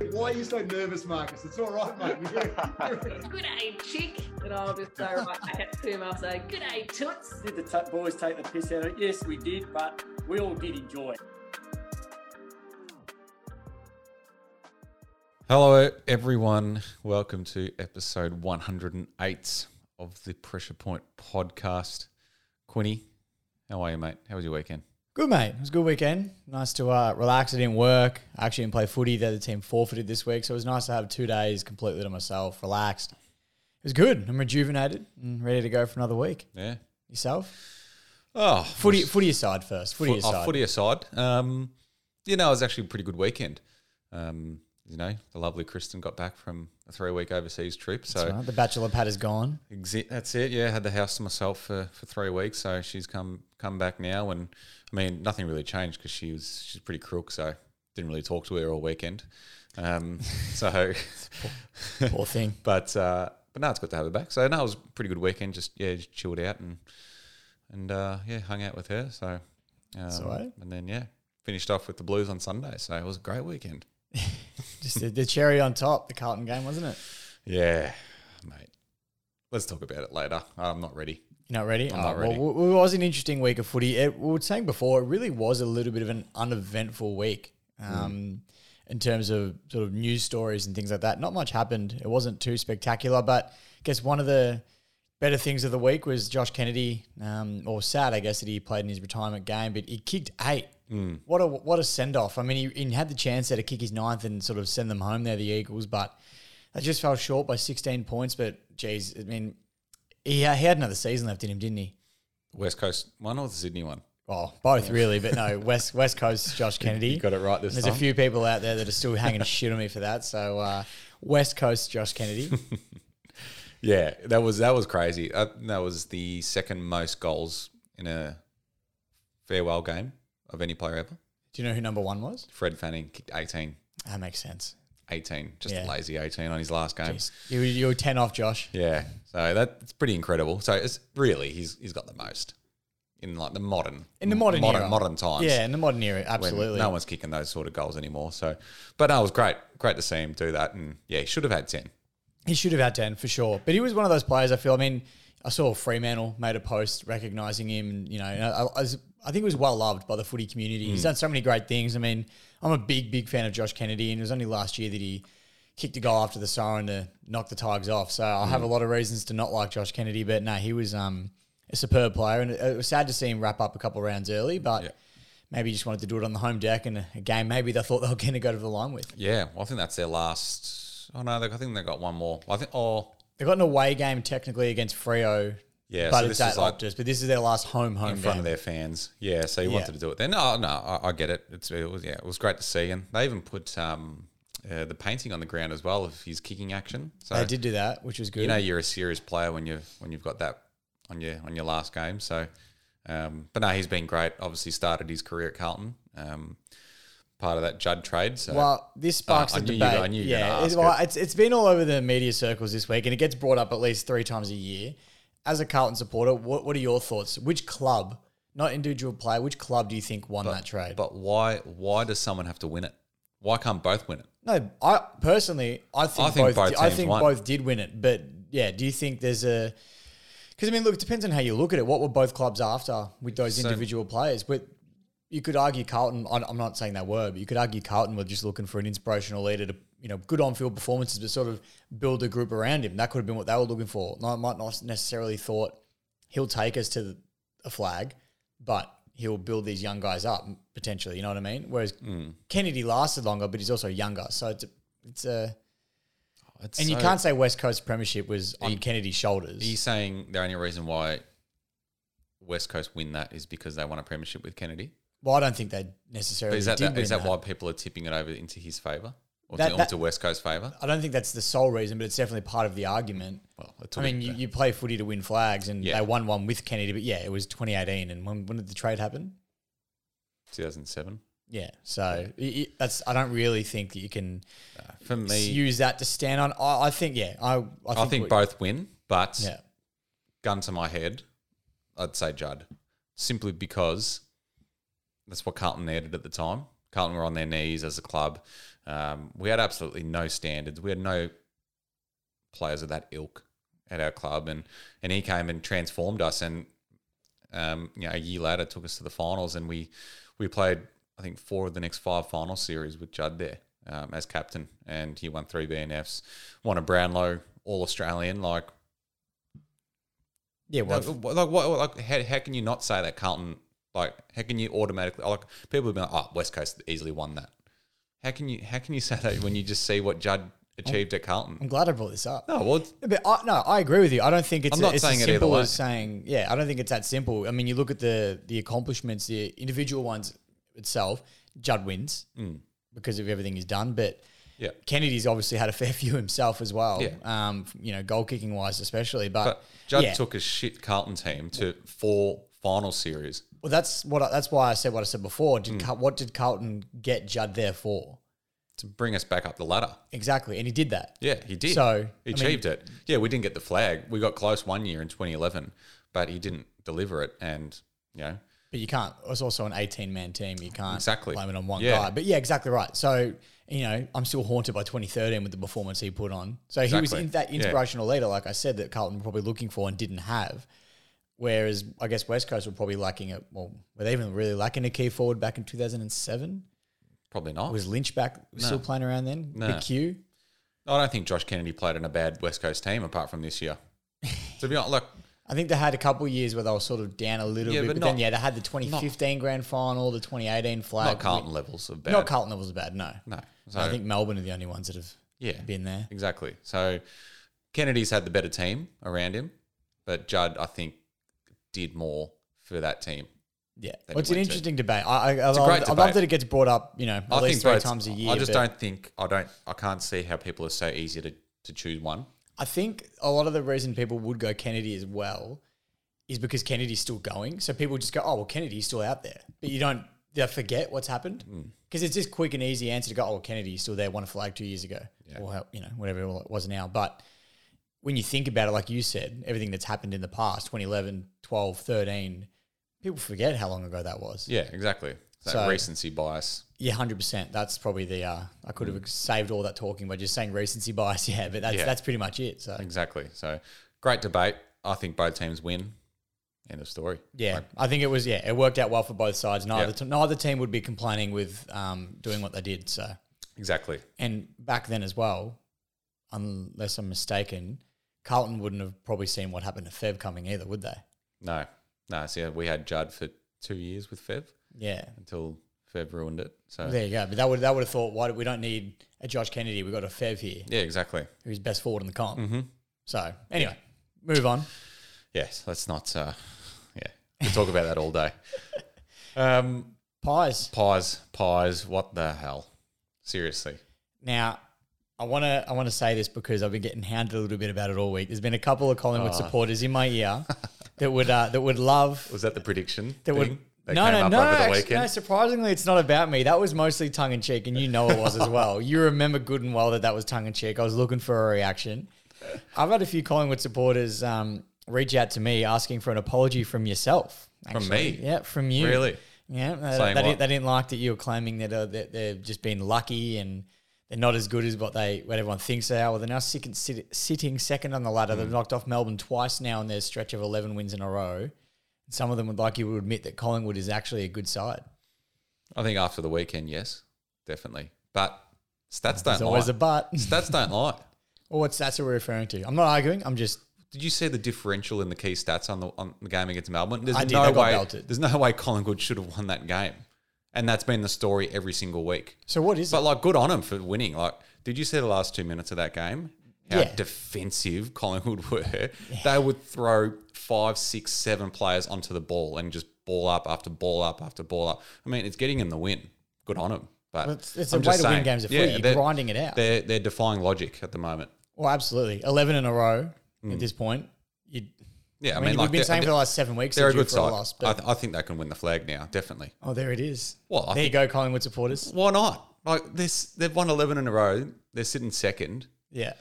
Why are you so nervous, Marcus? It's all right, mate. Good day, chick. And I'll just go right back at him. I'll say, Good day, toots. Did the t- boys take the piss out of it? Yes, we did, but we all did enjoy it. Hello, everyone. Welcome to episode 108 of the Pressure Point podcast. Quinny, how are you, mate? How was your weekend? Good, mate. It was a good weekend. Nice to uh, relax. I didn't work. I actually didn't play footy. The other team forfeited this week. So it was nice to have two days completely to myself, relaxed. It was good. I'm rejuvenated and ready to go for another week. Yeah. Yourself? Oh, Footy, footy aside first. Footy Foot- oh, aside. footy aside. Um, you know, it was actually a pretty good weekend. Um, you know, the lovely Kristen got back from a three week overseas trip. So right. The bachelor pad is gone. Exi- that's it. Yeah, had the house to myself for, for three weeks, so she's come come back now, and I mean nothing really changed because she was she's pretty crook, so didn't really talk to her all weekend. Um, so, Poor thing. but uh, but now it's good to have her back. So no, it was a pretty good weekend. Just yeah, just chilled out and and uh, yeah, hung out with her. So um, Sweet. and then yeah, finished off with the Blues on Sunday. So it was a great weekend. Just the, the cherry on top, the Carlton game, wasn't it? Yeah, mate. Let's talk about it later. I'm not ready. You're not ready? I'm not ready. Well, it was an interesting week of footy. It, we were saying before, it really was a little bit of an uneventful week um, in terms of sort of news stories and things like that. Not much happened. It wasn't too spectacular, but I guess one of the better things of the week was Josh Kennedy, um, or sad, I guess, that he played in his retirement game, but he kicked eight. What a what a send off! I mean, he, he had the chance there to kick his ninth and sort of send them home there, the Eagles, but they just fell short by 16 points. But geez, I mean, he, he had another season left in him, didn't he? West Coast one or the Sydney one? Well, both really, but no, West West Coast Josh Kennedy. You got it right this There's time. a few people out there that are still hanging shit on me for that. So uh, West Coast Josh Kennedy. Yeah, that was that was crazy. Uh, that was the second most goals in a farewell game of any player ever. Do you know who number one was? Fred Fanning kicked 18. That makes sense. 18, just Yeah. a lazy 18 on his last game. You, you were 10 off, Josh. Yeah, so that's pretty incredible. So it's really he's he's got the most in like the modern In the modern modern era. modern times. Yeah, in the modern era, when absolutely. no one's kicking those sort of goals anymore. So, but no, it was great, great to see him do that, and yeah, he should have had 10. He should have had 10 for sure. But he was one of those players, I feel. I mean, I saw Fremantle made a post recognizing him. And, you know, I, I, was, I think he was well loved by the footy community. He's mm. done so many great things. I mean, I'm a big, big fan of Josh Kennedy. And it was only last year that he kicked a goal after the siren to knock the Tigers off. So I have a lot of reasons to not like Josh Kennedy. But no, he was um, a superb player. And it, it was sad to see him wrap up a couple of rounds early. But Yeah. maybe he just wanted to do it on the home deck and a, a game maybe they thought they were going to go to the line with. Yeah, well, I think that's their last. Oh no, they, I think they got one more. I think. Oh, They got an away game technically against Freo. Yeah, but so it's this at is like Optus. But this is their last home home in front game. of their fans. Yeah, so he Yeah. wanted to do it then. No, no, I, I get it. It's it was yeah, it was great to see, and they even put um, uh, the painting on the ground as well of his kicking action. So They did do that, which was good. you know you're a serious player when you when you've got that on your on your last game. So, um, but no, he's been great. Obviously, started his career at Carlton. Um, part of that Judd trade. So well, this sparks Uh, I a knew you- debate. I knew you yeah, it's, well, it. it's it's been all over the media circles this week, and it gets brought up at least three times a year. As a Carlton supporter, what what are your thoughts? Which club, not individual player, which club do you think won that trade? but why why does someone have to win it? Why can't both win it? no, I personally, I think, I think both. both di- I think won. both did win it, but yeah, do you think there's a? Because I mean, look, it depends on how you look at it. What were both clubs after with those So- individual players? But you could argue Carlton. I'm not saying they were, but you could argue Carlton were just looking for an inspirational leader to, you know, good on-field performances, but sort of build a group around him. That could have been what they were looking for. I might not necessarily thought he'll take us to a flag, but he'll build these young guys up potentially. You know what I mean? Whereas Hmm. Kennedy lasted longer, but he's also younger, so it's a, it's a It's and you can't say West Coast Premiership was on you- Kennedy's shoulders. Are you saying the only reason why West Coast win that is because they won a premiership with Kennedy? well, I don't think they But necessarily is that, that is that, that. why people are tipping it over into his favour or That- to, that- to West Coast favour? I don't think that's the sole reason, but it's definitely part of the argument. Well, I mean, you, you play footy to win flags, and Yeah. they won one with Kennedy, but yeah, it was 2018. And when, when did the trade happen? 2007. Yeah, so i i that's I don't really think that you can For me, use that to stand on. I, I think yeah, I I think, I think both win, but Yeah, gun to my head, I'd say Judd, simply because that's what Carlton needed at the time. Carlton were on their knees as a club. Um, we had absolutely no standards. We had no players of that ilk at our club, and and he came and transformed us. And um, you know, a year later, took us to the finals, and we we played I think four of the next five final series with Judd there um, as captain, and he won three BNFs, won a Brownlow All Australian. Like, Yeah, well, like, like, what, like how, how can you not say that Carlton? Like, how can you automatically like people have been like, oh, West Coast easily won that. How can you how can you say that when you just see what Judd achieved at Carlton? I'm glad I brought this up. No, well, But I, no, I agree with you. I don't think it's, I'm not it's saying as it either simple way. as saying, yeah, I don't think it's that simple. I mean, you look at the the accomplishments, the individual ones itself. Judd wins because of everything he's done, but yeah. Kennedy's obviously had a fair few himself as well. Yeah. Um, you know, goal kicking wise, especially. But, But Judd yeah. took a shit Carlton team to four final series. Well, that's what. I, that's why I said what I said before. Did hmm. Car- what did Carlton get Judd there for? to bring us back up the ladder. Exactly, and he did that. Yeah, he did. So, he I mean- achieved it. Yeah, we didn't get the flag. We got close one year in 2011, but he didn't deliver it. And you know, But you can't. It's also an eighteen-man team. You can't Exactly. blame it on one Yeah. guy. But yeah, exactly right. So you know, I'm still haunted by 2013 with the performance he put on. So he was Exactly. in that Yeah. inspirational leader, like I said, that Carlton were probably looking for and didn't have. Whereas I guess West Coast were probably lacking it. Well, were they even really lacking a key forward back in 2007? probably not. Was Lynch back still playing around then? No. Big Q. I don't think Josh Kennedy played in a bad West Coast team apart from this year. to be honest, like I think they had a couple of years where they were sort of down a little Yeah, bit, but but, then yeah, they had the 2015 grand final, the 2018 flag. not Carlton levels of bad. Not Carlton levels are bad, no. No. So, I think Melbourne are the only ones that have yeah, been there. exactly. So Kennedy's had the better team around him, but Judd, I think, did more for that team. Yeah, well, it's an interesting debate. I, I, love, I love that it gets brought up. You know, at I least three times a year. I just don't think I don't I can't see how people are so easy to, to choose one. I think a lot of the reason people would go Kennedy as well is because Kennedy's still going. So people just go, "Oh, well, Kennedy's still out there," but you don't. They forget what's happened Hmm. because it's just quick and easy answer to go, "Oh, well, Kennedy's still there. Won a flag two years ago, or you know whatever it was now." But when you think about it, like you said, everything that's happened in the past 2011, 12, 13, people forget how long ago that was. Yeah, exactly. That So- recency bias. Yeah, hundred percent. That's probably the. Uh, I could have saved all that talking by just saying recency bias. Yeah, but that's Yeah. that's pretty much it. So Exactly. So great debate. I think both teams win. End of story. yeah, Like, I think it was. Yeah, it worked out well for both sides. Neither Yeah. t- neither team would be complaining with um, doing what they did. So exactly. and back then as well, unless I'm mistaken, Carlton wouldn't have probably seen what happened to Fev coming either, would they? No. No. Yeah, we had Judd for two years with Fev Yeah. until Fev ruined it. So There you go. But that would that would have thought, why do, we don't need a Josh Kennedy? We've got a Fev here, yeah, exactly. who's best forward in the comp. Mm-hmm. So anyway, move on. Yes. Let's not. Uh, yeah. We'll talk about that all day. Um, Pies. pies. Pies. What the hell? Seriously. Now, I want to I want to say this because I've been getting hounded a little bit about it all week. There's been a couple of Collingwood Oh. supporters in my ear that would uh, that would love Was that the prediction? that thing would. that no, came no, up no, over the actually, weekend? no. Surprisingly, it's not about me. That was mostly tongue in cheek, and you know it was as well. You remember good and well that that was tongue in cheek. I was looking for a reaction. I've had a few Collingwood supporters um, reach out to me asking for an apology from yourself. From actually. me? Yeah, from you. Really? Yeah, they, Saying they, what? didn't, they didn't like that you were claiming that, uh, that they've just been lucky and they're not as good as what they what everyone thinks they are. Well, they're now sit, sit, sitting second on the ladder. Hmm. They've knocked off Melbourne twice now in their stretch of eleven wins in a row. Some of them would like you to admit that Collingwood is actually a good side. I think after the weekend, yes, definitely. But stats don't always lie. a but. stats don't lie. Or what stats are we referring to? I'm not arguing. I'm just Did you see the differential in the key stats on the on the game against Melbourne? There's I did, no they got way. belted. There's no way Collingwood should have won that game, and that's been the story every single week. so. What is But it? like, good on them for winning. Like, did you see the last two minutes of that game? How Yeah. defensive Collingwood were. They would throw five, six, seven players onto the ball and just ball up after ball up after ball up. I mean, it's getting them the win. Good on them. But Well, it's- it's a way to win games of footy. You're grinding it out. They're they're defying logic at the moment. Well, absolutely. Eleven in a row at mm. this point. Yeah, I mean, like we've been saying for the last seven weeks they're a good side. loss. I, th- I think they can win the flag now, definitely. oh, there it is. Well, I there you go, Collingwood supporters. why not? Like this, they've won eleven in a row. They're sitting second. Yeah.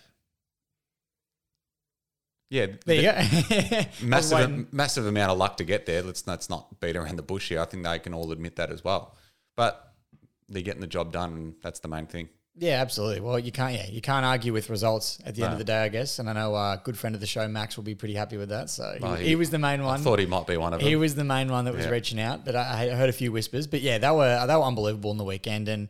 Yeah, There you go. massive, I massive amount of luck to get there. Let's let's not beat around the bush here. I think they can all admit that as well. But they're getting the job done. And that's the main thing. Yeah, absolutely. Well, you can't. Yeah, you can't argue with results at the end of the day, I guess. And I know a good friend of the show, Max, will be pretty happy with that. So he, Oh, he, he- was the main one. I thought he might be one of them. He was the main one that was Yeah. reaching out, but I, I heard a few whispers. But yeah, they were they were unbelievable in the weekend, and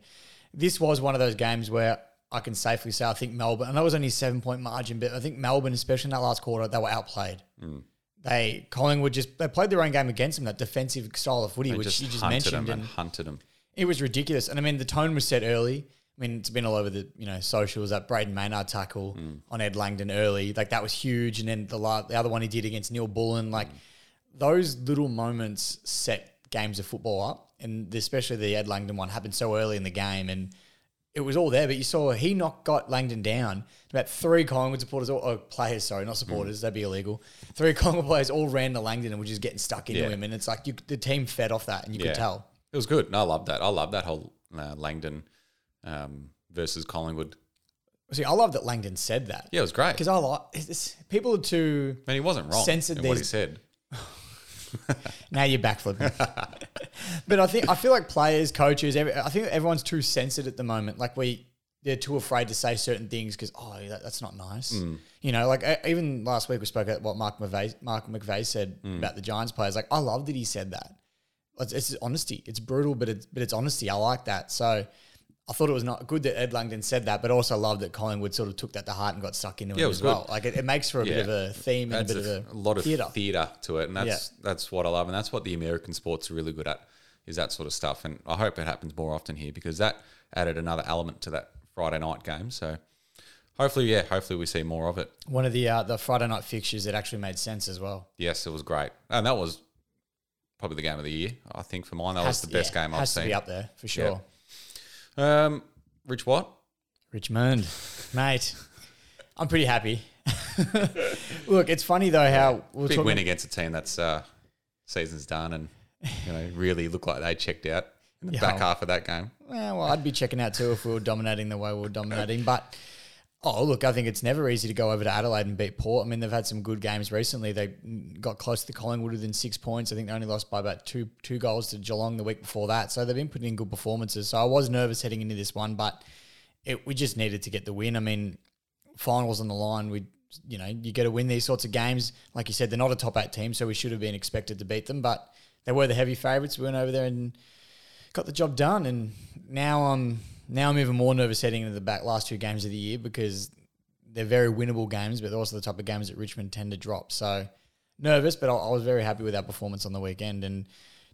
this was one of those games where I can safely say I think Melbourne. and that was only a seven point margin, but I think Melbourne, especially in that last quarter, they were outplayed. Mm. They Collingwood just they played their own game against them, that defensive style of footy, They which you just mentioned, and and hunted him. it was ridiculous. And I mean, the tone was set early. I mean, it's been all over the you know socials that Brayden Maynard tackle mm. on Ed Langdon early, like that was huge. And then the la- the other one he did against Neil Bullen, like mm. those little moments set games of football up. And especially the Ed Langdon one happened so early in the game, and it was all there. But you saw he knocked got Langdon down. About three Collingwood supporters, or, or players, sorry, not supporters, mm. that'd be illegal. Three Collingwood players all ran to Langdon and were just getting stuck into Yeah. him. And it's like you, the team fed off that, and you Yeah. could tell. It was good. No, I love that. I love that whole uh, Langdon um, versus Collingwood. See, I love that Langdon said that. Yeah, it was great. Because I like it's, people are too. Mean, he wasn't wrong censored in what he these- said. Now you're backflipping. but I think I feel like players, coaches, every, I think everyone's too censored at the moment. Like we, they're too afraid to say certain things because oh, that, that's not nice. Mm. You know, like uh, even last week we spoke about what Mark McVeigh, Mark McVeigh said Mm. about the Giants players. Like I love that he said that. It's, it's honesty. It's brutal, but it's but it's honesty. I like that. So. I thought it was not good that Ed Langdon said that, but also loved that Collingwood sort of took that to heart and got stuck into Yeah, it as good. well. Like it, it makes for a bit of a theme and a bit a, of a, a lot of theatre. theatre. to it, and that's that's what I love, and that's what the American sports are really good at, is that sort of stuff. And I hope it happens more often here because that added another element to that Friday night game. So hopefully, yeah, hopefully we see more of it. One of the uh, the Friday night fixtures that actually made sense as well. Yes, it was great, and that was probably the game of the year. I think for mine, that was Has- the best yeah, game I've Has to seen. be up there for sure. Um, Rich Watt, Richmond, mate, I'm pretty happy. Look, it's funny though how we're big talking. win against a team that's uh, season's done, and you know really look like they checked out in the Yeah. back half of that game. Well, well, I'd be checking out too if we were dominating the way we were dominating. But oh, look, I think it's never easy to go over to Adelaide and beat Port. I mean, they've had some good games recently. They got close to Collingwood within six points. I think they only lost by about two two goals to Geelong the week before that. So they've been putting in good performances. So I was nervous heading into this one, but it, we just needed to get the win. I mean, finals on the line. We, you know, you get to win these sorts of games. Like you said, they're not a top eight team, so we should have been expected to beat them. But they were the heavy favourites. We went over there and got the job done. And now I'm now I'm even more nervous heading into the back last two games of the year because they're very winnable games, but they're also the type of games that Richmond tend to drop. So nervous, but I, I was very happy with our performance on the weekend. And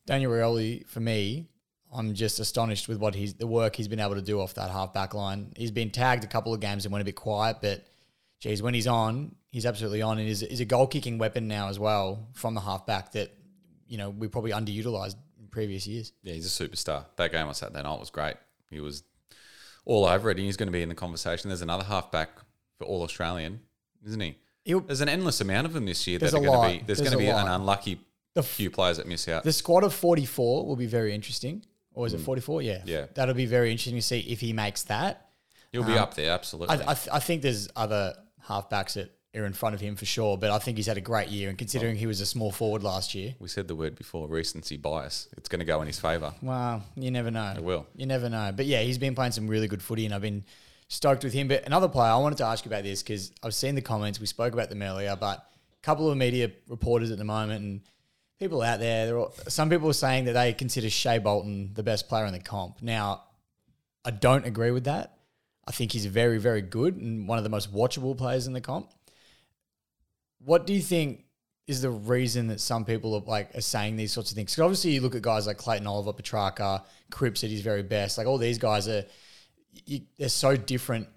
Daniel Rioli, for me, I'm just astonished with what he's the work he's been able to do off that half back line. He's been tagged a couple of games and went a bit quiet, but geez, when he's on, he's absolutely on, and he's, he's a goal kicking weapon now as well from the half back that you know we probably underutilized in previous years. Yeah, he's a superstar. That game on Saturday night was great. He was all over it, and he's going to be in the conversation. There's another halfback for All Australian, isn't he? He'll, There's an endless amount of them this year that are going lot. to be. There's, There's going to be an unlucky The few players that miss out. The squad of 44 will be very interesting. Or is it 44? Yeah. Hmm. Yeah. That'll be very interesting to see if he makes that. He'll be up there, absolutely. I, I, th- I think there's other halfbacks that are in front of him for sure, but I think he's had a great year. And considering he was a small forward last year, we said the word before, recency bias. It's going to go in his favour. wow, you never know. It will. You never know. But yeah, he's been playing some really good footy, and I've been stoked with him. But another player, I wanted to ask you about this because I've seen the comments. We spoke about them earlier, but a couple of media reporters at the moment and people out there, they're all, some people are saying that they consider Shai Bolton the best player in the comp. Now, I don't agree with that. I think he's very, very good and one of the most watchable players in the comp. What do you think is the reason that some people are like are saying these sorts of things? Because obviously you look at guys like Clayton Oliver, Petrarca, Cripps at his very best. Like all these guys are, you, they're so different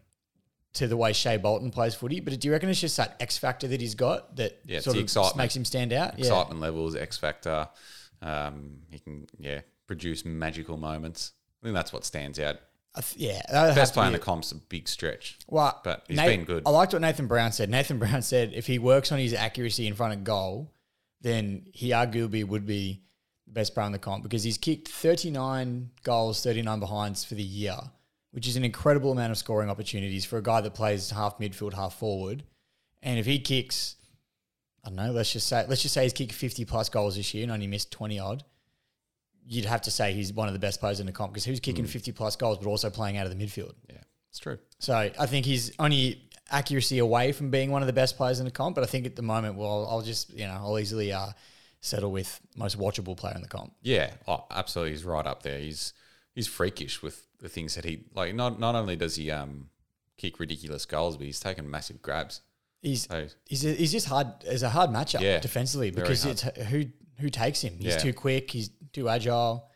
to the way Shai Bolton plays footy. But do you reckon it's just that X factor that he's got that Yeah, sort of makes him stand out? Yeah. Excitement levels, X factor. Um, he can, yeah, produce magical moments. I think that's what stands out. Th- yeah, Best player in the comp's a big stretch. Well, But he's Nate- been good. I liked what Nathan Brown said. Nathan Brown said if he works on his accuracy in front of goal, then he arguably would be the best player in the comp because he's kicked 39 goals, 39 behinds for the year, which is an incredible amount of scoring opportunities for a guy that plays half midfield, half forward. And if he kicks, I don't know, let's just say let's just say he's kicked 50 plus goals this year and only missed 20 odd. You'd have to say he's one of the best players in the comp because he was kicking 50 plus goals, but also playing out of the midfield. Yeah, it's true. So I think he's only accuracy away from being one of the best players in the comp. But I think at the moment, well, I'll just, you know, I'll easily uh, settle with most watchable player in the comp. Yeah, oh, absolutely. He's right up there. He's he's freakish with the things that he like. Not not only does he um kick ridiculous goals, but he's taken massive grabs. He's So he's, a, he's just hard. It's a hard matchup Yeah, defensively because it's who who takes him. He's Yeah. too quick. He's too agile.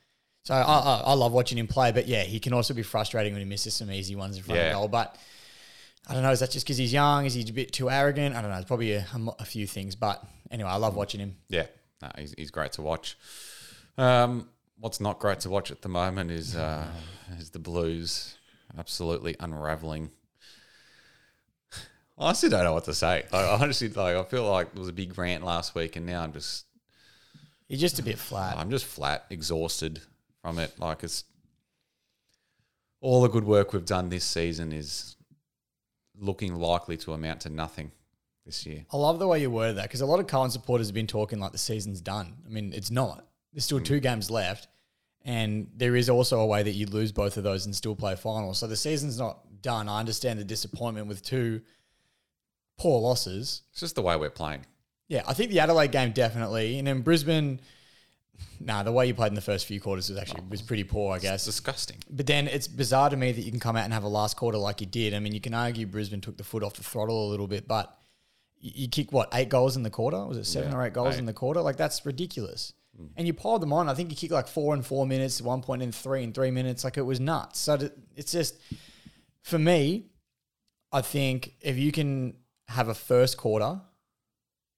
So I, I, I love watching him play, but yeah, he can also be frustrating when he misses some easy ones in front Yeah. of goal. But I don't know. Is that just because he's young? Is he a bit too arrogant? I don't know. It's probably a, a a few things. But anyway, I love watching him. yeah, no, he's he's great to watch. Um, what's not great to watch at the moment is uh, is the Blues absolutely unraveling. I honestly don't know what to say. I honestly like. I feel like there was a big rant last week, and now I'm just He's just a bit flat. I'm just flat, exhausted from it. Like it's all the good work we've done this season is looking likely to amount to nothing this year. I love the way you word that because a lot of Carlton supporters have been talking like the season's done. I mean, it's not. There's still two mm. games left, and there is also a way that you lose both of those and still play finals. So the season's not done. I understand the disappointment with two poor losses. It's just the way we're playing. Yeah, I think the Adelaide game definitely, and then Brisbane. Nah, the way you played in the first few quarters was actually was pretty poor, I It's guess. disgusting. But then it's bizarre to me that you can come out and have a last quarter like you did. I mean, you can argue Brisbane took the foot off the throttle a little bit, but you, you kick what eight goals in the quarter? Was it seven Yeah, or eight goals eight. in the quarter? Like that's ridiculous. Hmm. And you piled them on. I think you kicked like four and four minutes, one point in three and three minutes. Like it was nuts. So th- it's just for me. I think if you can have a first quarter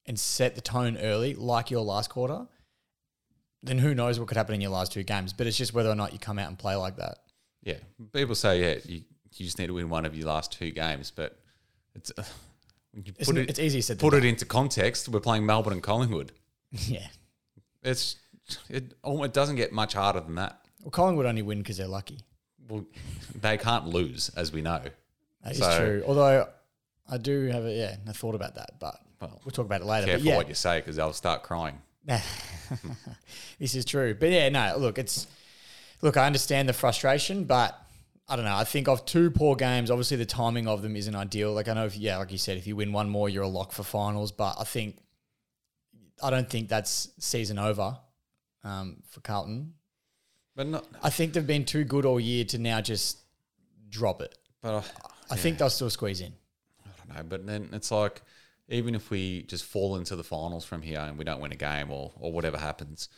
and set the tone early, like your last quarter, then who knows what could happen in your last two games. But it's just whether or not you come out and play like that. Yeah. People say, yeah, you, you just need to win one of your last two games, but it's. Uh, put it, it's easy said. put it into context. We're playing Melbourne and Collingwood. yeah. It's it. It doesn't get much harder than that. Well, Collingwood only win because they're lucky. Well, they can't lose, as we know. That is So- true. Although I do have a yeah, I thought about that, but Well, we'll talk about it later. But Careful yeah, what you say, because they'll start crying. this is true. But yeah, no, look, it's look, I understand the frustration, but I don't know. I think of two poor games, obviously the timing of them isn't ideal. Like I know if yeah, like you said, if you win one more, you're a lock for finals. But I think I don't think that's season over um, for Carlton. But not. I think they've been too good all year to now just drop it. But I, I think they'll still squeeze in. I don't know. But then it's like, even if we just fall into the finals from here and we don't win a game or or whatever happens,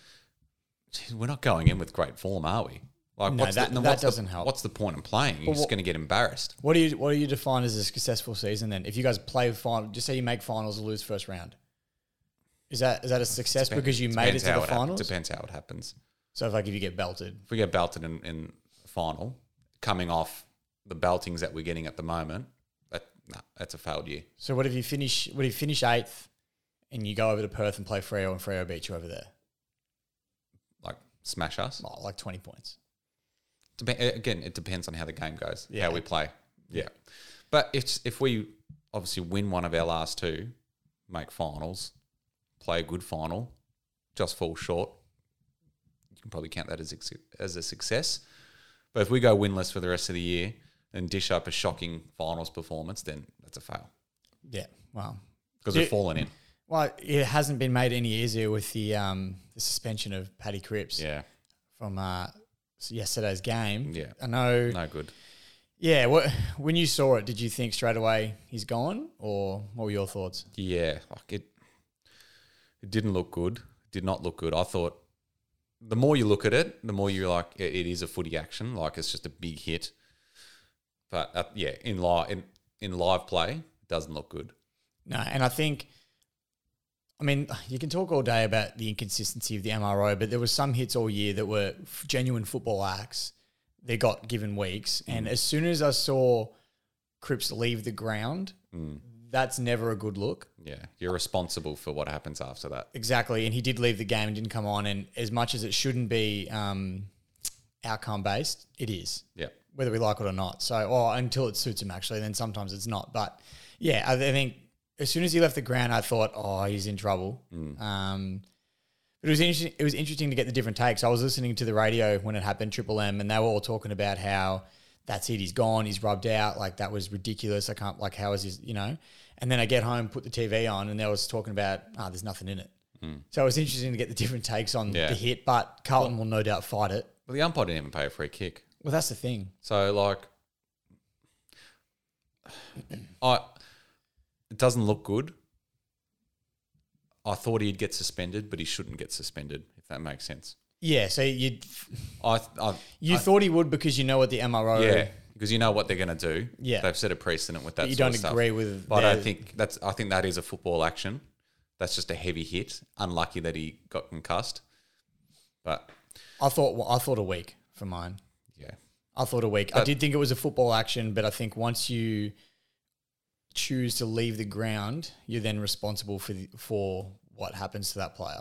geez, we're not going in with great form, are we? Like, No, what's that- the, that what's doesn't help. What's the point in playing? You're But just going to get embarrassed. What do you what do you define as a successful season then? If you guys play final, just say you make finals and lose first round. Is that is that a success Depends- because you made it to the hap- finals? Depends how it happens. So if like if you get belted, If we get belted in, in the final, coming off the beltings that we're getting at the moment, nah, that's a failed year. so what if you finish what if you finish eighth and you go over to Perth and play Freo and Freo beat you over there? Like smash us. Oh, like twenty points. Dep- again, it depends on how the game goes, Yeah. how we play. Yeah. But if if we obviously win one of our last two, make finals, play a good final, just fall short, you can probably count that as as a success. But if we go winless for the rest of the year and dish up a shocking finals performance, then that's a fail Yeah. well, because we've fallen in. Well, it hasn't been made any easier with the um the suspension of Paddy Cripps Yeah, from uh yesterday's game. Yeah. I know. no good. Yeah. What when you saw it, did you think straight away he's gone, or what were your thoughts? Yeah, like it. It didn't look good. It did not look good. I thought the more you look at it, the more you're like, it, it is a footy action. Like it's just a big hit. But uh, yeah, in live in, in live play, it doesn't look good. No, and I think, I mean, you can talk all day about the inconsistency of the MRO, but there were some hits all year that were genuine football acts. They got given weeks, and as soon as I saw Cripps leave the ground, that's never a good look. Yeah, you're responsible for what happens after that. Exactly, and he did leave the game and didn't come on. And as much as it shouldn't be um, outcome based, it is Yeah, whether we like it or not. So, or until it suits him, actually, then sometimes it's not. But yeah, I, think as soon as he left the ground, I thought, oh, he's in trouble. Um, But it was interesting. It was interesting to get the different takes. I was listening to the radio when it happened, Triple M, and they were all talking about how that's it. He's gone. He's rubbed out. Like that was ridiculous. I can't. Like how is his? You know. And then I get home, put the TV on, and they was talking about ah, there's nothing in it. So it was interesting to get the different takes on Yeah. the hit. But Carlton will no doubt fight it. Well, the umpire didn't even pay a free kick. Well, that's the thing. So like, I it doesn't look good. I thought he'd get suspended, but he shouldn't get suspended. If that makes sense. Yeah. So you I, I you thought he would because you know what the MRO. yeah, because you know what they're going to do. Yeah. they've set a precedent with that. But you don't of stuff. agree with But I think that's. I think that is a football action. That's just a heavy hit. Unlucky that he got concussed. But I thought. Well, I thought a week for mine. I thought a week. I did think it was a football action, but I think once you choose to leave the ground, you're then responsible for the, for what happens to that player.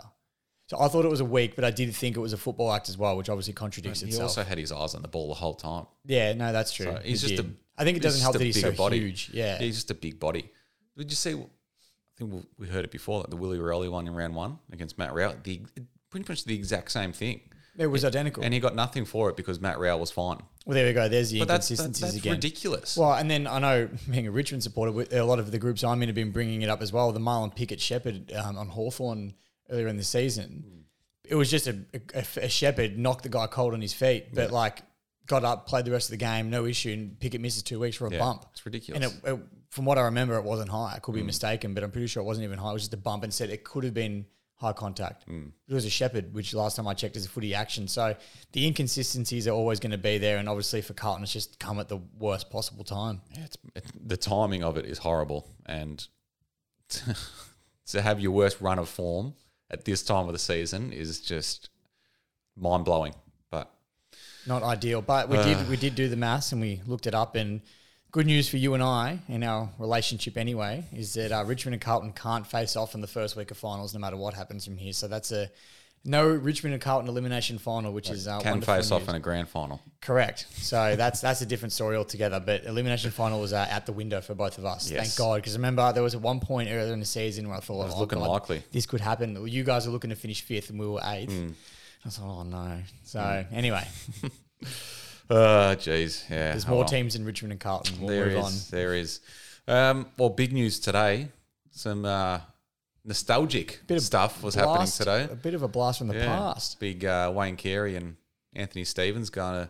So I thought it was a week, but I did think it was a football act as well, which obviously contradicts itself. he itself. also had his eyes on the ball the whole time. yeah, no, that's true. So he's He just did. a. I think it doesn't help that he's so body. huge. Yeah. he's just a big body. Did you see? I think we- heard it before, like the Willie Rioli one in round one against Matt Rowell, The pretty much the exact same thing, it was identical. and he got nothing for it because Matt Rowell was fine. well, there we go. There's the But that's that, inconsistencies that's again. ridiculous. Well, and then I know being a Richmond supporter, with- a lot of the groups I'm in have been bringing it up as well. The Marlon Pickett Shepherd um, on Hawthorn earlier in the season. It was just a, a, a Shepherd knocked the guy cold on his feet, but like got up, played the rest of the game, no issue, and Pickett misses two weeks for a Yeah, bump. it's ridiculous. And it, it, from what I remember, it wasn't high. I could Mm. be mistaken, but I'm pretty sure it wasn't even high. It was just a bump and said it could have been high contact. Mm. It was a Shepherd, which last time I checked is a footy action. So the inconsistencies are always going to be there. And obviously for Carlton, it's just come at the worst possible time. Yeah, it's, it, the timing of it is horrible, and to have your worst run of form at this time of the season is just mind blowing. But Not ideal, but we did we did do the maths and we looked it up. And good news for you and I in our relationship anyway is that uh, Richmond and Carlton can't face off in the first week of finals, no matter what happens from here. So that's a no Richmond and Carlton elimination final, which is uh, can face off in a grand final. Correct. So that's that's a different story altogether. But elimination final was uh, out the window for both of us. Yes. Thank God. Because remember, there was at one point earlier in the season where I thought, it was oh, looking God, likely. this could happen. You guys are looking to finish fifth, and we were eighth. Hmm. I was like, oh no. So anyway, Uh, jeez, yeah. there's oh more well. teams in Richmond and Carlton. We'll There move is, there is. Um, well, big news today. Some uh, nostalgic Bit of stuff was on. happening today. A bit of a blast from the Yeah. past. Big uh, Wayne Carey and Anthony Stevens going to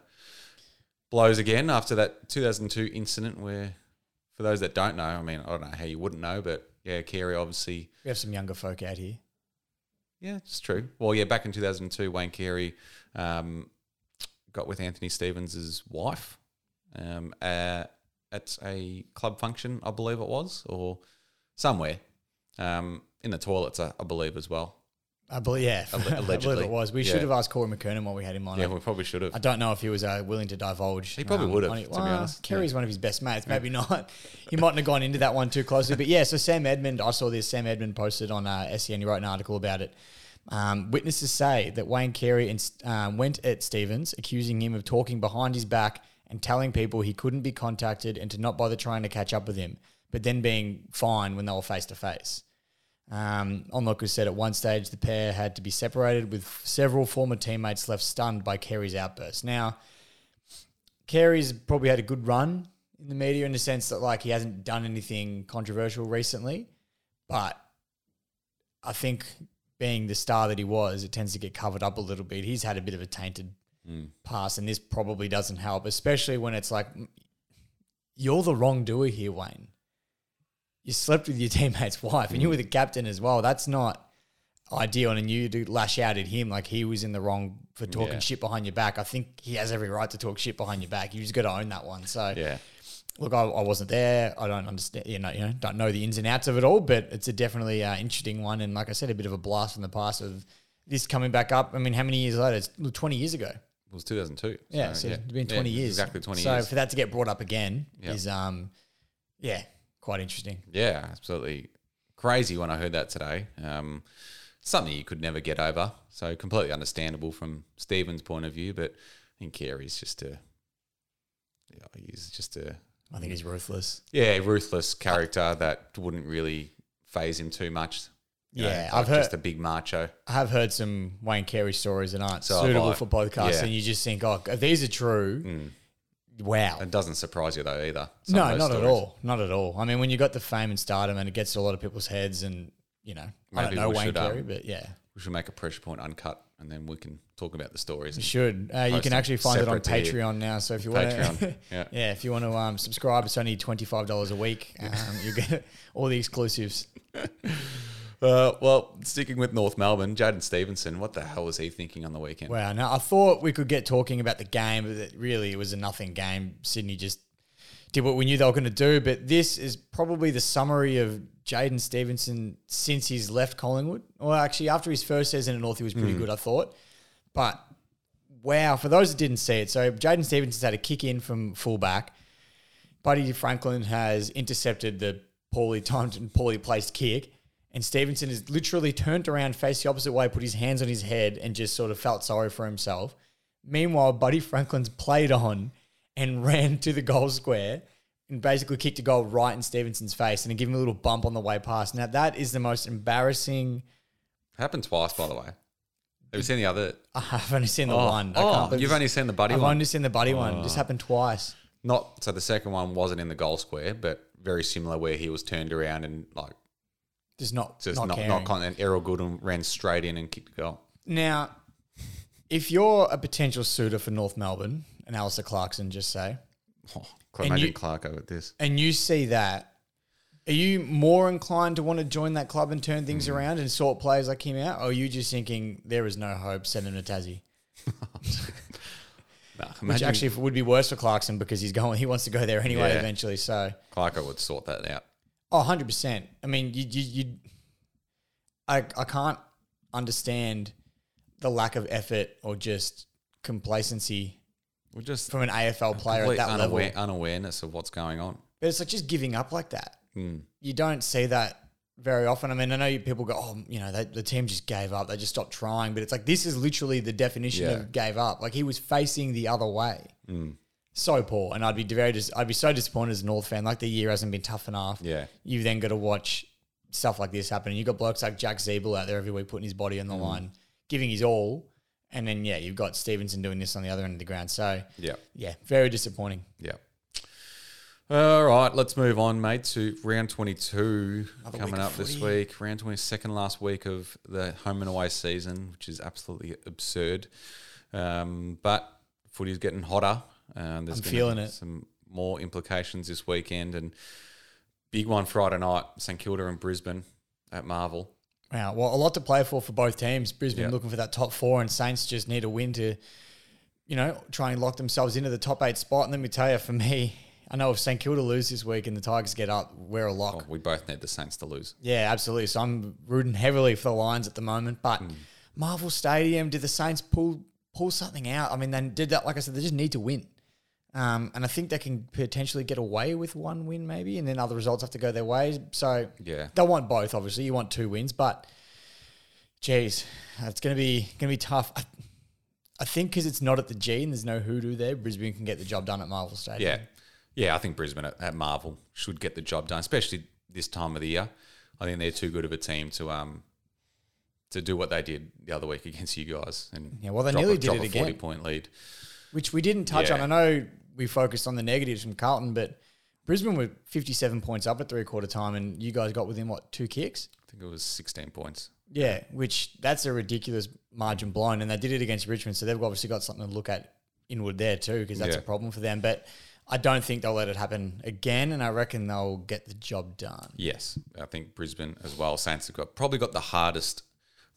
blows again after that 2002 incident where, for those that don't know, I mean, I don't know how you wouldn't know, but yeah, Carey obviously, We have some younger folk out here. yeah, it's true. Well, yeah, back in 2002, Wayne Carey um, got with Anthony Stevens' wife um, uh, at a club function, I believe it was, or somewhere um, in the toilets, I, I believe as well. I believe, yeah, I believe it was. We Yeah. should have asked Corey McKernan while we had him on. Yeah, we probably should have. I don't know if he was uh, willing to divulge. He probably would have, it. to be honest. Carey's one of his best mates. Maybe not. He mightn't have gone into that one too closely. But yeah, so Sam Edmund, I saw this. Sam Edmund posted on uh, SEN. He wrote an article about it. Um, witnesses say that Wayne Carey and, um, went at Stevens, accusing him of talking behind his back and telling people he couldn't be contacted and to not bother trying to catch up with him, but then being fine when they were face to face. Um, Onlookers said at one stage the pair had to be separated with several former teammates left stunned by Carey's outburst. Now, Carey's probably had a good run in the media in the sense that like he hasn't done anything controversial recently, but I think being the star that he was, it tends to get covered up a little bit. He's had a bit of a tainted mm. past, and this probably doesn't help, especially when it's like you're the wrongdoer here, Wayne. You slept with your teammate's wife, and you were mm. the captain as well. That's not ideal, and you do lash out at him like he was in the wrong for talking Yeah. shit behind your back. I think he has every right to talk shit behind your back. You just got to own that one. So Yeah. Look, I, I wasn't there. I don't understand, you know, you know, don't know the ins and outs of it all, but it's a definitely uh, interesting one. And like I said, a bit of a blast from the past of this coming back up. I mean, how many years later? It's 20 years ago. It was 2002. Yeah, so, it's been 20 Yeah, years. Exactly 20 so years. for that to get brought up again Yeah. is, um, yeah, quite interesting. Yeah, absolutely crazy when I heard that today. Um, something you could never get over. So completely understandable from Stevens' point of view, but I think Carey's just a, yeah, he's just a I think he's ruthless. yeah ruthless character that wouldn't really phase him too much. You know, Yeah, like I've heard- just a big macho. I have heard some Wayne Carey stories that aren't So suitable for podcasts, Yeah. and you just think, oh, if these are true, wow. It doesn't surprise you though either. some No, those not at stories. all. Not at all. I mean, when you got the fame and stardom, and it gets to a lot of people's heads, and you know, I Maybe don't know we Wayne should, um, Carey, but yeah, We should make a pressure point uncut, and then we can talk about the stories. you should. Uh, you can actually find it on separate to you. Patreon now. So if you want to, Patreon, yeah. yeah, if you want to um, subscribe, it's only twenty five dollars a week. Um, you get all the exclusives. Uh, well, sticking with North Melbourne, Jaidyn Stephenson, what the hell was he thinking on the weekend? Wow. Now I thought we could get talking about the game, but it really it was a nothing game. Sydney just did what we knew they were going to do. But this is probably the summary of Jaidyn Stephenson since he's left Collingwood. Well, actually, after his first season at North, he was pretty hmm. good, I thought. But wow, for those that didn't see it, so Jaidyn Stephenson's had a kick in from fullback. Buddy Franklin has intercepted the poorly timed and poorly placed kick. And Stephenson has literally turned around, faced the opposite way, put his hands on his head, and just sort of felt sorry for himself. Meanwhile, Buddy Franklin's played on and ran to the goal square and basically kicked a goal right in Stephenson's face and gave him a little bump on the way past. Now, that is the most embarrassing. Happened twice, by the way. Have you seen the other? I've only seen the Oh, one. Oh, you've only seen the buddy I've one. only seen the Buddy one. It just oh. happened twice. Not so the second one wasn't in the goal square, but very similar where he was turned around and like Just not, just not, not not, con- and Errol Gulden ran straight in and kicked the goal. Now, if you're a potential suitor for North Melbourne, and Alastair Clarkson, just say, Oh, imagine you- Clark over this. and you see that, are you more inclined to want to join that club and turn things mm. around and sort players like him out? Or are you just thinking there is no hope, send him to Tassie? Nah, Which actually would be worse for Clarkson because he's going, he wants to go there anyway Yeah. eventually. So, Clarko would sort that out. oh, 100%. I mean, you, you, you I, I can't understand the lack of effort or just complacency We're just from an AFL player at that level. unawareness of what's going on. But it's like just giving up like that. Hmm. You don't see that very often. I mean, I know you- people go, oh, you know, they, the team just gave up. They just stopped trying. But it's like, this is literally the definition Yeah. of gave up. Like he was facing the other way. Hmm. So poor. And I'd be very, dis- I'd be so disappointed as a North fan. Like the year hasn't been tough enough. Yeah. You've then got to watch stuff like this happen. And you've got blokes like Jack Ziebell out there every week putting his body on the Hmm. line, giving his all. And then, yeah, you've got Stephenson doing this on the other end of the ground. So, Yeah. yeah, very disappointing. Yeah. All right, let's move on, mate, to round 22 Another coming up this week. Round 22nd last week of the home and away season, which is absolutely absurd. Um, but footy's getting hotter. Um, there's I'm feeling be it. Some more implications this weekend. And big one Friday night, St Kilda and Brisbane at Marvel. Wow. Well, a lot to play for for both teams. Brisbane Yeah. looking for that top four, and Saints just need a win to, you know, try and lock themselves into the top eight spot. And let me tell you, for me, I know if St Kilda lose this week and the Tigers get up, we're a lock. Oh, we both need the Saints to lose. Yeah, absolutely. So I'm rooting heavily for the Lions at the moment. But Hmm. Marvel Stadium, did the Saints pull pull something out? I mean, they did that. Like I said, they just need to win. Um, and I think they can potentially get away with one win, maybe, and then other results have to go their way. So Yeah. they'll want both. Obviously, you want two wins, but geez, it's gonna be gonna be tough. I, I think because it's not at the G and there's no hoodoo there, Brisbane can get the job done at Marvel Stadium. Yeah. Yeah, I think Brisbane at, at Marvel should get the job done, especially this time of the year. I think they're too good of a team to um to do what they did the other week against you guys. And Yeah, well, they nearly a, did it a forty again. point lead. which we didn't touch Yeah. on. I know we focused on the negatives from Carlton, but Brisbane were 57 points up at three quarter time, and you guys got within what two kicks? I think it was sixteen points. Yeah, which that's a ridiculous margin blown, and they did it against Richmond, so they've obviously got something to look at inward there too, because that's Yeah. a problem for them. But I don't think they'll let it happen again, and I reckon they'll get the job done. Yes, I think Brisbane as well. Saints have got probably got the hardest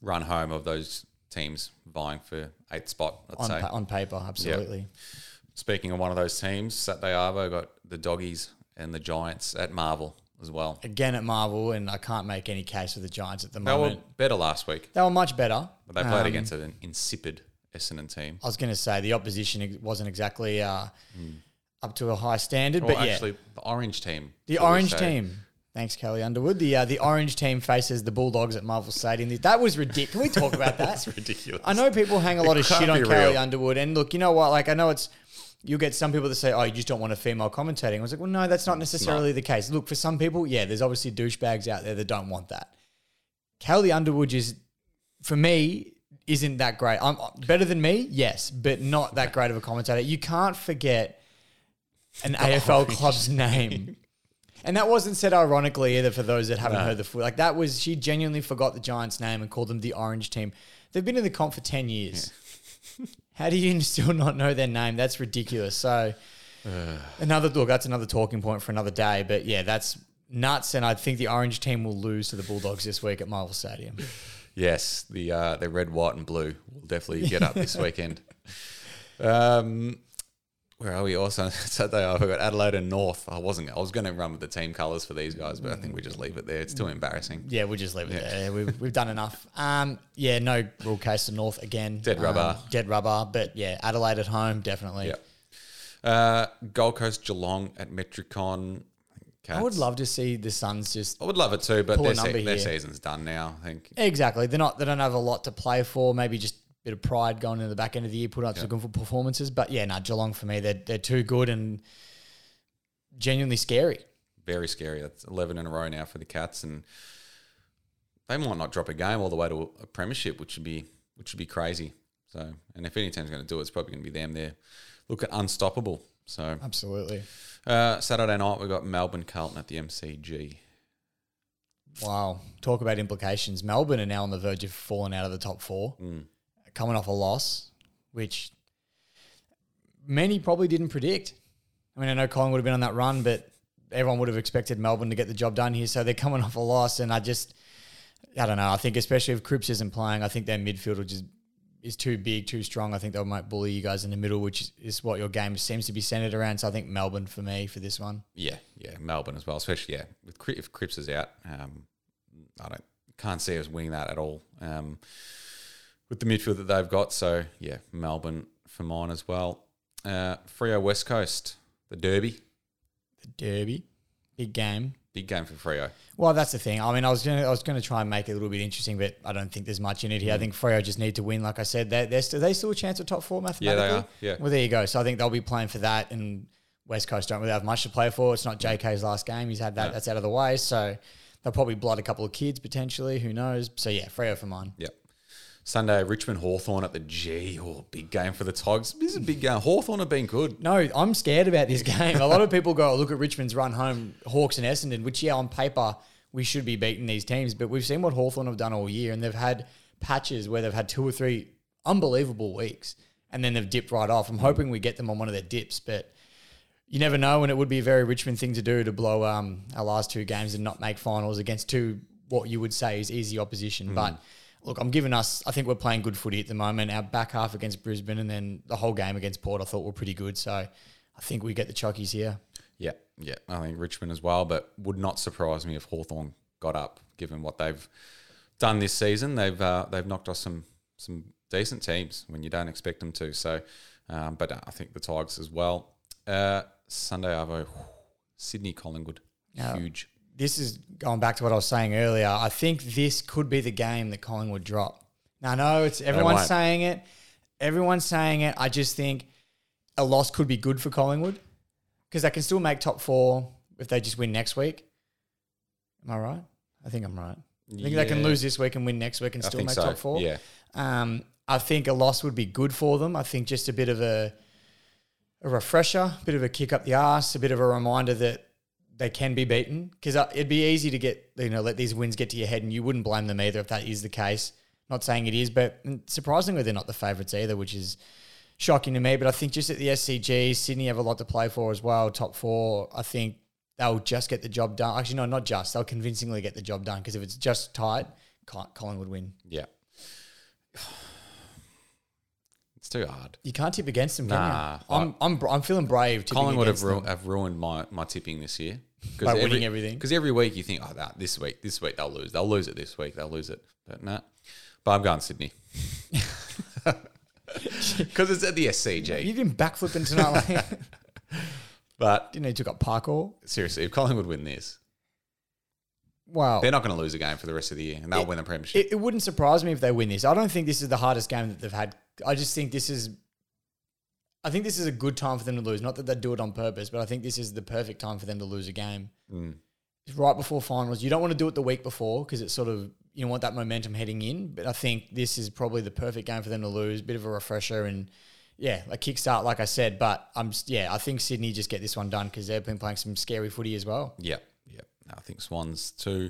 run home of those teams vying for eighth spot. Let's On, say. pa- on paper, absolutely. Speaking of one of those teams, Saturday Arvo got the doggies and the Giants at Marvel as well. Again at Marvel, and I can't make any case for the Giants at the moment. They were moment. better last week, They were much better. but they played Um, against an insipid Essendon team. I was going to say the opposition ex- wasn't exactly uh, up to a high standard, Well, but yeah, actually, the orange team. the shall we orange say. team. Thanks, Kelli Underwood. The uh, the orange team faces the Bulldogs at Marvel Stadium. That was ridiculous. Can we talk about that? That's ridiculous. I know people hang a lot of shit on be Kelli real. Underwood, and look, you know what? Like, I know it's you'll get some people that say, "Oh, you just don't want a female commentating." I was like, "Well, no, that's not necessarily the case." Look, for some people, yeah, there's obviously douchebags out there that don't want that. Kaylee Underwood is, for me, isn't that great. I'm better than me, yes, but not that great of a commentator. You can't forget an oh, AFL club's name. And that wasn't said ironically either for those that haven't No. heard the full. Like that was she genuinely forgot the Giants' name and called them the Orange Team. They've been in the comp for ten years. How do you still not know their name? That's ridiculous. So another look. That's another talking point for another day. But yeah, that's nuts. And I think the Orange Team will lose to the Bulldogs this week at Marvel Stadium. Yes, the uh, the red, white, and blue will definitely get up this weekend. Um, where are we? Also Saturday, I've got Adelaide and North. I wasn't. I was going to run with the team colours for these guys, but I think we just leave it there. It's too embarrassing. Yeah, we'll just leave it Yeah. there. We've, we've done enough. Um, yeah, no rule case to North again. Dead rubber. Um, dead rubber. But yeah, Adelaide at home, definitely. Yeah. Uh, Gold Coast Geelong at Metricon. I would love to see the Suns just I would love it too, but their, se- their season's done now. I think. exactly. They're not. They don't have a lot to play for. Maybe just bit of pride going into the back end of the year, put up some good performances. But yeah, no, Geelong for me, they're they're too good and genuinely scary. very scary. That's eleven in a row now for the Cats, and they might not drop a game all the way to a premiership, which would be which would be crazy. So, and if any team's going to do it, it's probably going to be them. They're looking unstoppable. So, Absolutely. uh, Saturday night we've got Melbourne Carlton at the MCG. Wow. Talk about implications. Melbourne are now on the verge of falling out of the top four, Mm. Coming off a loss, which many probably didn't predict. I mean, I know Colin would have been on that run, but everyone would have expected Melbourne to get the job done here. So they're coming off a loss, and I just, I don't know. I think especially if Cripps isn't playing, I think their midfield will just is too big, too strong. I think they might bully you guys in the middle, which is what your game seems to be centered around. So I think Melbourne for me for this one. Yeah, yeah, Melbourne as well, especially yeah with if Cripps is out, um, I don't can't see us winning that at all. Um, with the midfield that they've got, so yeah, Melbourne for mine as well. Uh, Freo West Coast, the Derby, The Derby, big game. big game for Freo. Well, that's the thing. I mean, I was gonna, I was gonna try and make it a little bit interesting, but I don't think there's much in it here. I think Freo just need to win. Like I said, they're, they're still, they still a chance at top four mathematically. Yeah, they are, yeah. Well, there you go. So I think they'll be playing for that, and West Coast don't really have much to play for. It's not JK's last game. He's had that. No. That's out of the way. So they'll probably blood a couple of kids potentially. Who knows? So yeah, Freo for mine. Yep. Sunday, Richmond Hawthorn at the G. Oh, big game for the Togs. This is a big game. Hawthorn have been good. No, I'm scared about this game. A lot of people go, look at Richmond's run home, Hawks and Essendon, which, yeah, on paper, we should be beating these teams. But we've seen what Hawthorn have done all year, and they've had patches where they've had two or three unbelievable weeks, and then they've dipped right off. I'm hoping we get them on one of their dips, but you never know, and it would be a very Richmond thing to do to blow um, our last two games and not make finals against two, what you would say is easy opposition. But look, I'm giving us, I think we're playing good footy at the moment. Our back half against Brisbane and then the whole game against Port, I thought were pretty good. So I think we get the chockies here. Yeah, yeah. I think Richmond as well, but would not surprise me if Hawthorn got up, given what they've done this season. They've uh, they've knocked off some some decent teams when you don't expect them to. So, um, but I think the Tigers as well. Uh, Sunday Arvo, Sydney Collingwood, huge. This is going back to what I was saying earlier. I think this could be the game that Collingwood drop. Now, I know it's everyone's saying it. Everyone's saying it. I just think a loss could be good for Collingwood because they can still make top four if they just win next week. Am I right? I think I'm right. I think they can lose this week and win next week and still make so. top four. Yeah, Um, I think a loss would be good for them. I think just a bit of a a refresher, a bit of a kick up the arse, a bit of a reminder that they can be beaten. Because uh, it'd be easy to get you know let these wins get to your head, and you wouldn't blame them either if that is the case. Not saying it is, but mm, surprisingly they're not the favourites either, which is shocking to me. But I think just at the SCG, Sydney have a lot to play for as well. Top four, I think they'll just get the job done. Actually, no, not just. They'll convincingly get the job done because if it's just tight, Col- Colin would win. yeah. It's too hard. You can't tip against them, can Nah, you? I'm, I'm, br- I'm feeling brave. tipping Collingwood have, ru- have ruined my, my tipping this year. By winning everything. Because every week you think, oh, that, this week, this week they'll lose. They'll lose it this week. They'll lose it. But no. But I'm going Sydney. Because it's at the You SCG. didn't backflip into tonight. Like, But you took up parkour. seriously, if Collingwood win this, Wow. they're not going to lose a game for the rest of the year and they'll It- win the premiership. It, it wouldn't surprise me if they win this. I don't think this is the hardest game that they've had. I just think this is. I think this is a good time for them to lose. Not that they do it on purpose, but I think this is the perfect time for them to lose a game. Mm. right before finals. You don't want to do it the week before because it's sort of you know want that momentum heading in. But I think this is probably the perfect game for them to lose. Bit of a refresher and yeah, a kickstart, like I said. But I'm yeah, I think Sydney just get this one done because they've been playing some scary footy as well. Yeah, yep. I think Swans too.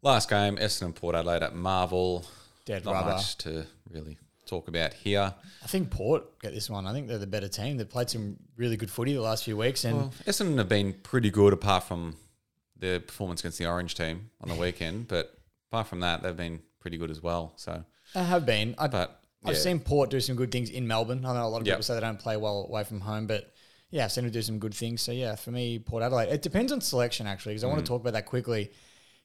Last game, Essendon Port Adelaide at Marvel. Dead Not rubber. much to really talk about here. I think Port get this one. I think they're the better team. They've played some really good footy the last few weeks, and Well, Essendon have been pretty good apart from their performance against the Orange team on the weekend, but apart from that, they've been pretty good as well. So, they have been. I, but I've yeah. seen Port do some good things in Melbourne. I know a lot of Yep. people say they don't play well away from home, but yeah, I've seen them do some good things. So yeah, for me, Port Adelaide. It depends on selection actually, because I Mm. want to talk about that quickly.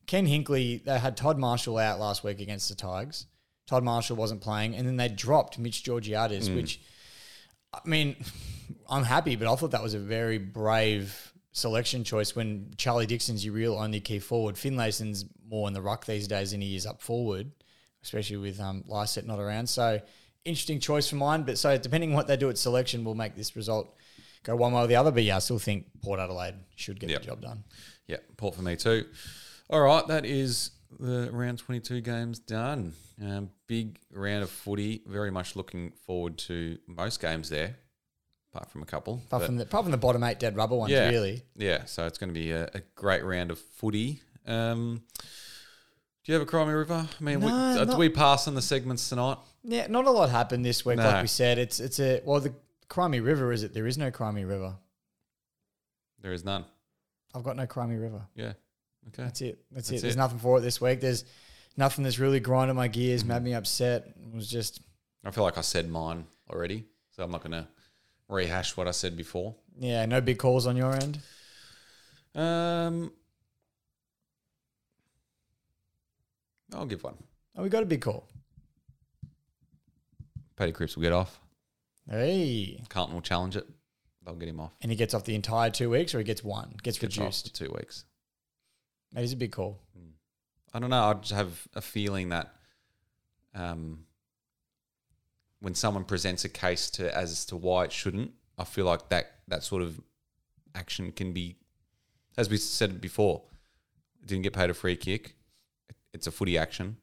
Ken Hinkley, they had Todd Marshall out last week against the Tigers. Todd Marshall wasn't playing, and then they dropped Mitch Georgiades, Mm. which I mean, I'm happy, but I thought that was a very brave selection choice when Charlie Dixon's your real only key forward. Finlayson's more in the ruck these days than he is up forward, especially with um, Lysett not around. So interesting choice for mine. But so depending on what they do at selection will make this result go one way or the other. But yeah, I still think Port Adelaide should get Yep. the job done. Yeah, Port for me too. All right, that is the round 22 games done. Um, big round of footy. Very much looking forward to most games there, apart from a couple. Apart from the apart from the bottom eight dead rubber ones, Yeah. really. yeah, so it's going to be a, a great round of footy. Um, do you have a Cry Me a River? I mean, we, uh, do we pass on the segments tonight? Yeah, not a lot happened this week, No. like we said. It's it's a well the Cry Me a River is it? There is no Cry Me a River. There is none. I've got no Cry Me a River. Yeah. Okay. That's it. That's, That's it. There's nothing for it this week. There's nothing that's really grinding my gears, made me upset. It was just I feel like I said mine already, so I'm not going to rehash what I said before. yeah, no big calls on your end. Um, I'll give one. Oh, we got a big call. Paddy Cripps will get off. Hey. Carlton will challenge it. They'll get him off. And he gets off the entire two weeks or he gets one? Gets Gets reduced. two weeks. That is a big call. I don't know. I just have a feeling that um, when someone presents a case to as to why it shouldn't, I feel like that that sort of action can be, as we said before, didn't get paid a free kick. It's a footy action.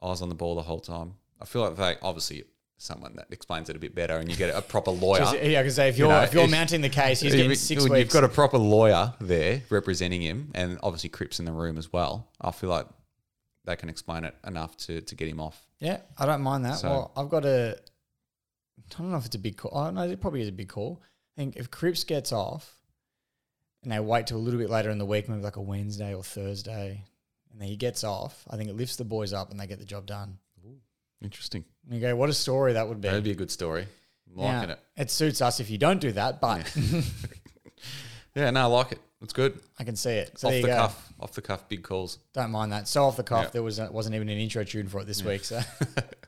I was on the ball the whole time. I feel like they obviously someone that explains it a bit better, and you get a proper lawyer. Yeah, I can say if You you're know, if you're if- mounting the case, he's getting you- six when weeks. You've got a proper lawyer there representing him, and obviously Cripps in the room as well. I feel like they can explain it enough to, to get him off. yeah, I don't mind that. So- well, I've got a. I don't know if it's a big call. Oh no, it probably is a big call. I think if Cripps gets off, and they wait till a little bit later in the week, maybe like a Wednesday or Thursday, and then he gets off, I think it lifts the boys up and they get the job done. Interesting. And you go, what a story that would be. That'd be a good story. I'm Now, liking it. It suits us if you don't do that, but Yeah, no, I like it. It's good. I can see it. So off there the you go. cuff, off the cuff, big calls. Don't mind that. So off the cuff, Yeah. there was wasn't even an intro tune for it this week. So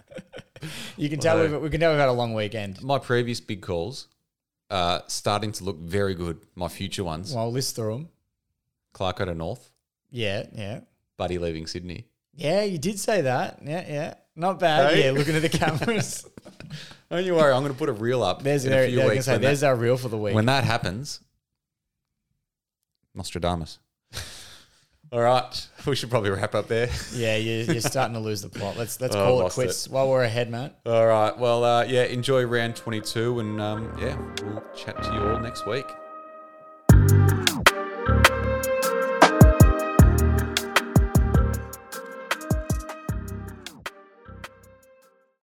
you can tell Well, we've, we can tell we've had a long weekend. My previous big calls are starting to look very good. My future ones: Well, list through them. Clark out of North, Yeah, yeah, Buddy leaving Sydney. yeah. You did say that. Yeah, yeah. Not bad. Hey. Yeah, looking at the cameras. Don't you worry, I'm going to put a reel up there's in there, a few yeah, I was weeks. say, there's that, our reel for the week. when that happens, Nostradamus. All right, we should probably wrap up there. yeah, you're, you're starting to lose the plot. Let's let's Oh, call it quits while we're ahead, Matt. All right, well, uh, yeah, enjoy round 22, and um, yeah, we'll chat to you all next week.